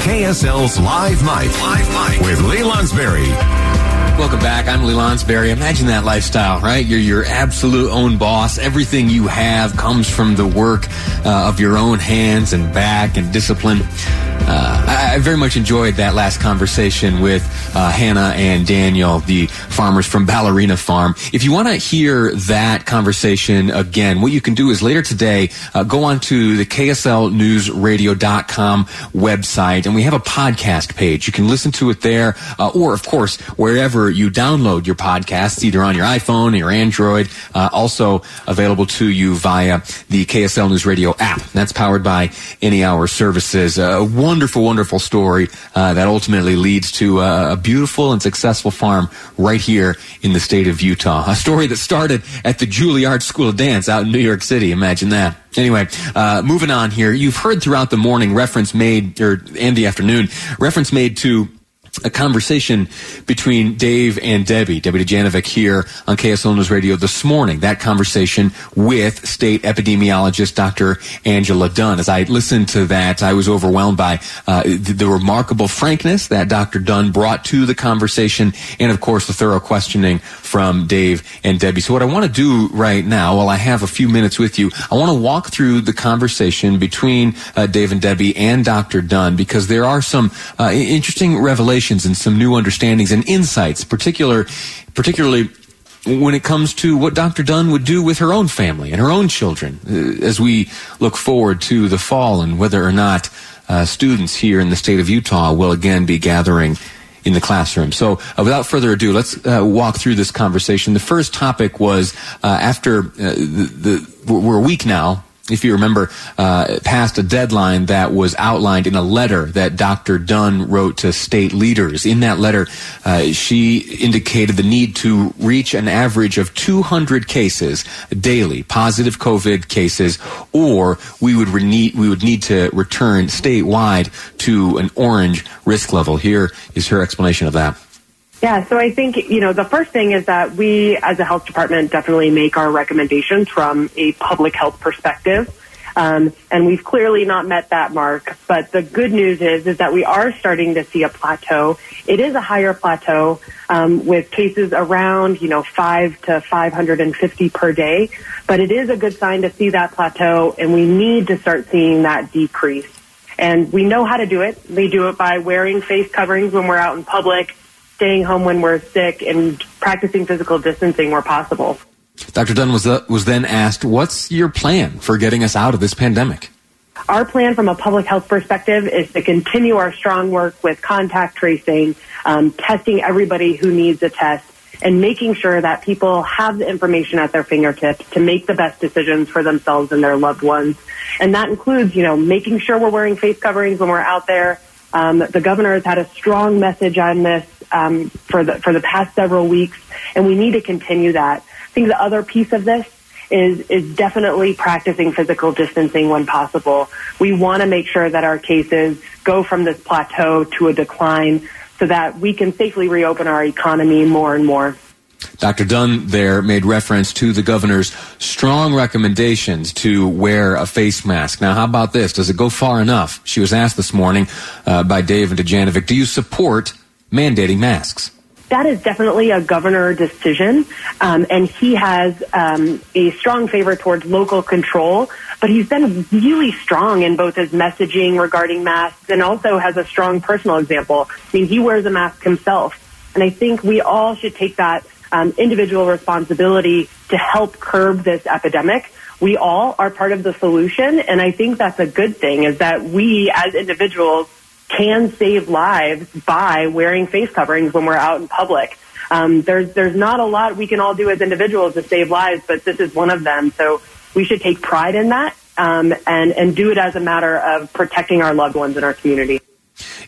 KSL's Live Mic, Live Mic with Lee Lonsberry. Welcome back. I'm Lee Lonsberry. Imagine that lifestyle, right? You're your absolute own boss. Everything you have comes from the work uh, of your own hands and back and discipline. Uh, I, I, very much enjoyed that last conversation with uh, Hannah and Daniel, the farmers from Ballerina Farm. If you want to hear that conversation again, what you can do is later today, uh, go on to the KSLNewsRadio.com website, and we have a podcast page. You can listen to it there, uh, or of course, wherever you download your podcasts, either on your iPhone or your Android. Uh, also available to you via the KSL News Radio app. That's powered by Any Hour Services. A wonderful, wonderful story uh, that ultimately leads to a, a, beautiful and successful farm right here in the state of Utah. A story that started at the Juilliard School of Dance out in New York City. Imagine that. Anyway, uh, moving on here. You've heard throughout the morning reference made, or and the afternoon reference made to a conversation between Dave and Debbie, Debbie Dujanovic here on KSL News Radio this morning. That conversation with state epidemiologist Dr. Angela Dunn. As I listened to that, I was overwhelmed by uh, the, the, remarkable frankness that Dr. Dunn brought to the conversation and, of course, the thorough questioning from Dave and Debbie. So what I want to do right now, while I have a few minutes with you, I want to walk through the conversation between uh, Dave and Debbie and Dr. Dunn because there are some uh, interesting revelations revelations and some new understandings and insights, particular, particularly when it comes to what Dr. Dunn would do with her own family and her own children uh, as we look forward to the fall and whether or not uh, students here in the state of Utah will again be gathering in the classroom. So, uh, without further ado, let's uh, walk through this conversation. The first topic was uh, after uh, the, the, we're a week now if you remember, uh, passed a deadline that was outlined in a letter that Dr. Dunn wrote to state leaders. In that letter, uh, she indicated the need to reach an average of 200 cases daily, positive COVID cases, or we would need we would need to return statewide to an orange risk level. Here is her explanation of that. Yeah, so I think, you know, the first thing is that we as a health department definitely make our recommendations from a public health perspective. Um, and we've clearly not met that mark. But the good news is, is that we are starting to see a plateau. It is a higher plateau um, with cases around, you know, five to 550 per day. But it is a good sign to see that plateau, and we need to start seeing that decrease. And we know how to do it. We do it by wearing face coverings when we're out in public, staying home when we're sick and practicing physical distancing where possible. Dr. Dunn was, uh, was then asked, What's your plan for getting us out of this pandemic? Our plan from a public health perspective is to continue our strong work with contact tracing, um, testing everybody who needs a test, and making sure that people have the information at their fingertips to make the best decisions for themselves and their loved ones. And that includes, you know, making sure we're wearing face coverings when we're out there. Um, the governor has had a strong message on this um, for the for the past several weeks, and we need to continue that. I think the other piece of this is is definitely practicing physical distancing when possible. We want to make sure that our cases go from this plateau to a decline so that we can safely reopen our economy more and more. Dr. Dunn there made reference to the governor's strong recommendations to wear a face mask. Now, how about this? Does it go far enough? She was asked this morning uh, by Dave and Dujanovic, do you support mandating masks? That is definitely a governor decision, um, and he has um, a strong favor towards local control. But he's been really strong in both his messaging regarding masks and also has a strong personal example. I mean, he wears a mask himself, and I think we all should take that um, individual responsibility to help curb this epidemic. We all are part of the solution, and I think that's a good thing. Is that we as individuals can save lives by wearing face coverings when we're out in public. Um, there's there's not a lot we can all do as individuals to save lives, but this is one of them. So we should take pride in that um, and and do it as a matter of protecting our loved ones in our community.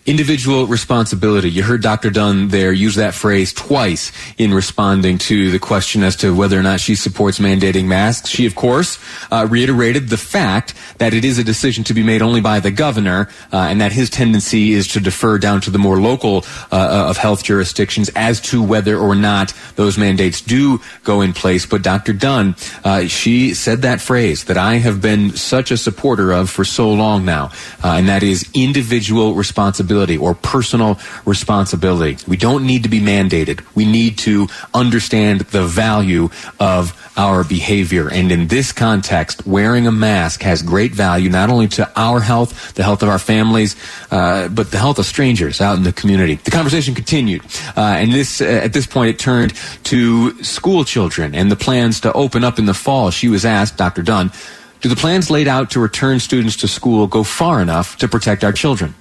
Individual responsibility. You heard Dr. Dunn there use that phrase twice in responding to the question as to whether or not she supports mandating masks. She, of course, uh, reiterated the fact that it is a decision to be made only by the governor, uh, and that his tendency is to defer down to the more local uh, uh of health jurisdictions as to whether or not those mandates do go in place. But Dr. Dunn, uh, she said that phrase that I have been such a supporter of for so long now, uh, and that is individual responsibility or personal responsibility. We don't need to be mandated. We need to understand the value of our behavior. And in this context, wearing a mask has great value not only to our health, the health of our families, uh, but the health of strangers out in the community. The conversation continued, uh, and this uh, at this point it turned to school children and the plans to open up in the fall. She was asked, Dr. Dunn, do the plans laid out to return students to school go far enough to protect our children?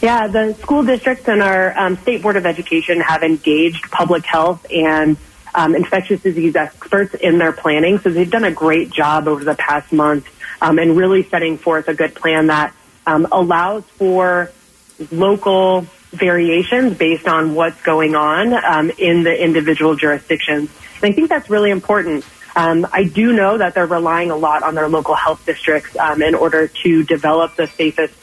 Yeah, the school districts and our um, state board of education have engaged public health and um, infectious disease experts in their planning. So they've done a great job over the past month um, and really setting forth a good plan that um, allows for local variations based on what's going on um, in the individual jurisdictions. And I think that's really important. Um, I do know that they're relying a lot on their local health districts um, in order to develop the safest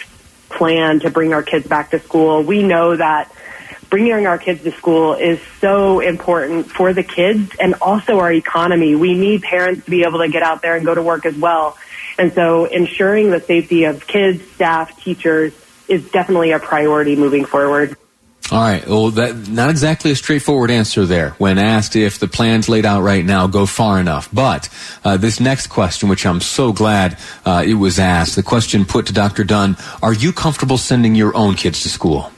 plan to bring our kids back to school. We know that bringing our kids to school is so important for the kids and also our economy. We need parents to be able to get out there and go to work as well. And so ensuring the safety of kids, staff, teachers is definitely a priority moving forward. All right. Well, that not exactly a straightforward answer there when asked if the plans laid out right now go far enough. But uh, this next question, which I'm so glad uh, it was asked, the question put to Dr. Dunn: Are you comfortable sending your own kids to school?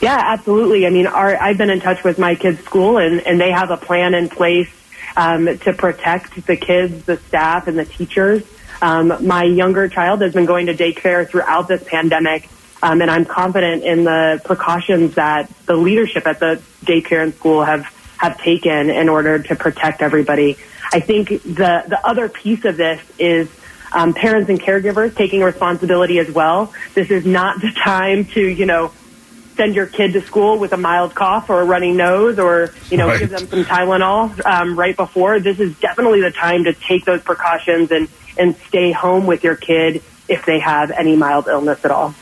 Yeah, absolutely. I mean, our, I've been in touch with my kids' school, and, and they have a plan in place um, to protect the kids, the staff, and the teachers. Um, my younger child has been going to daycare throughout this pandemic, um, and I'm confident in the precautions that the leadership at the daycare and school have have taken in order to protect everybody. I think the the other piece of this is um, parents and caregivers taking responsibility as well. This is not the time to you know send your kid to school with a mild cough or a runny nose or, you know, right. give them some Tylenol um, right before. This is definitely the time to take those precautions and, and stay home with your kid if they have any mild illness at all.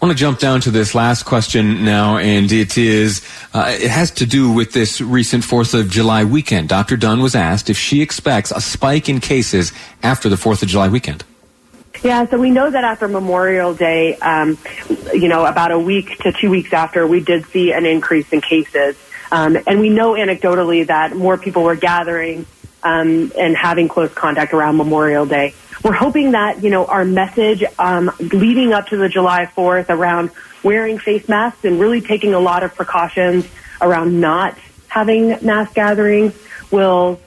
I want to jump down to this last question now, and it is uh, it has to do with this recent Fourth of July weekend. Dr. Dunn was asked if she expects a spike in cases after the Fourth of July weekend. Yeah, so we know that after Memorial Day, um, you know, about a week to two weeks after, we did see an increase in cases. Um, and we know anecdotally that more people were gathering um, and having close contact around Memorial Day. We're hoping that, you know, our message um, leading up to the July 4th around wearing face masks and really taking a lot of precautions around not having mass gatherings will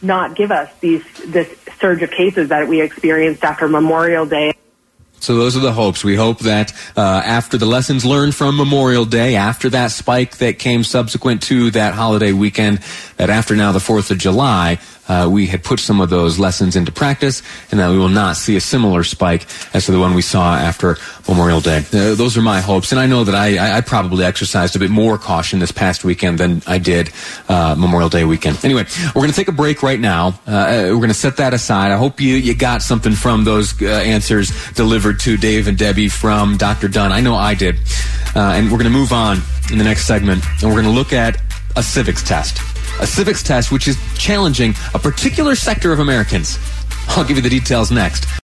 not give us these this surge of cases that we experienced after Memorial Day. So those are the hopes. We hope that uh, after the lessons learned from Memorial Day, after that spike that came subsequent to that holiday weekend, that after now the 4th of July, uh, we had put some of those lessons into practice and that we will not see a similar spike as to the one we saw after Memorial Day. Uh, those are my hopes. And I know that I, I, probably exercised a bit more caution this past weekend than I did uh, Memorial Day weekend. Anyway, we're going to take a break right now. Uh, we're going to set that aside. I hope you, you got something from those uh, answers delivered to Dave and Debbie from Dr. Dunn. I know I did. Uh, and we're going to move on in the next segment and we're going to look at a civics test a civics test which is challenging a particular sector of Americans. I'll give you the details next.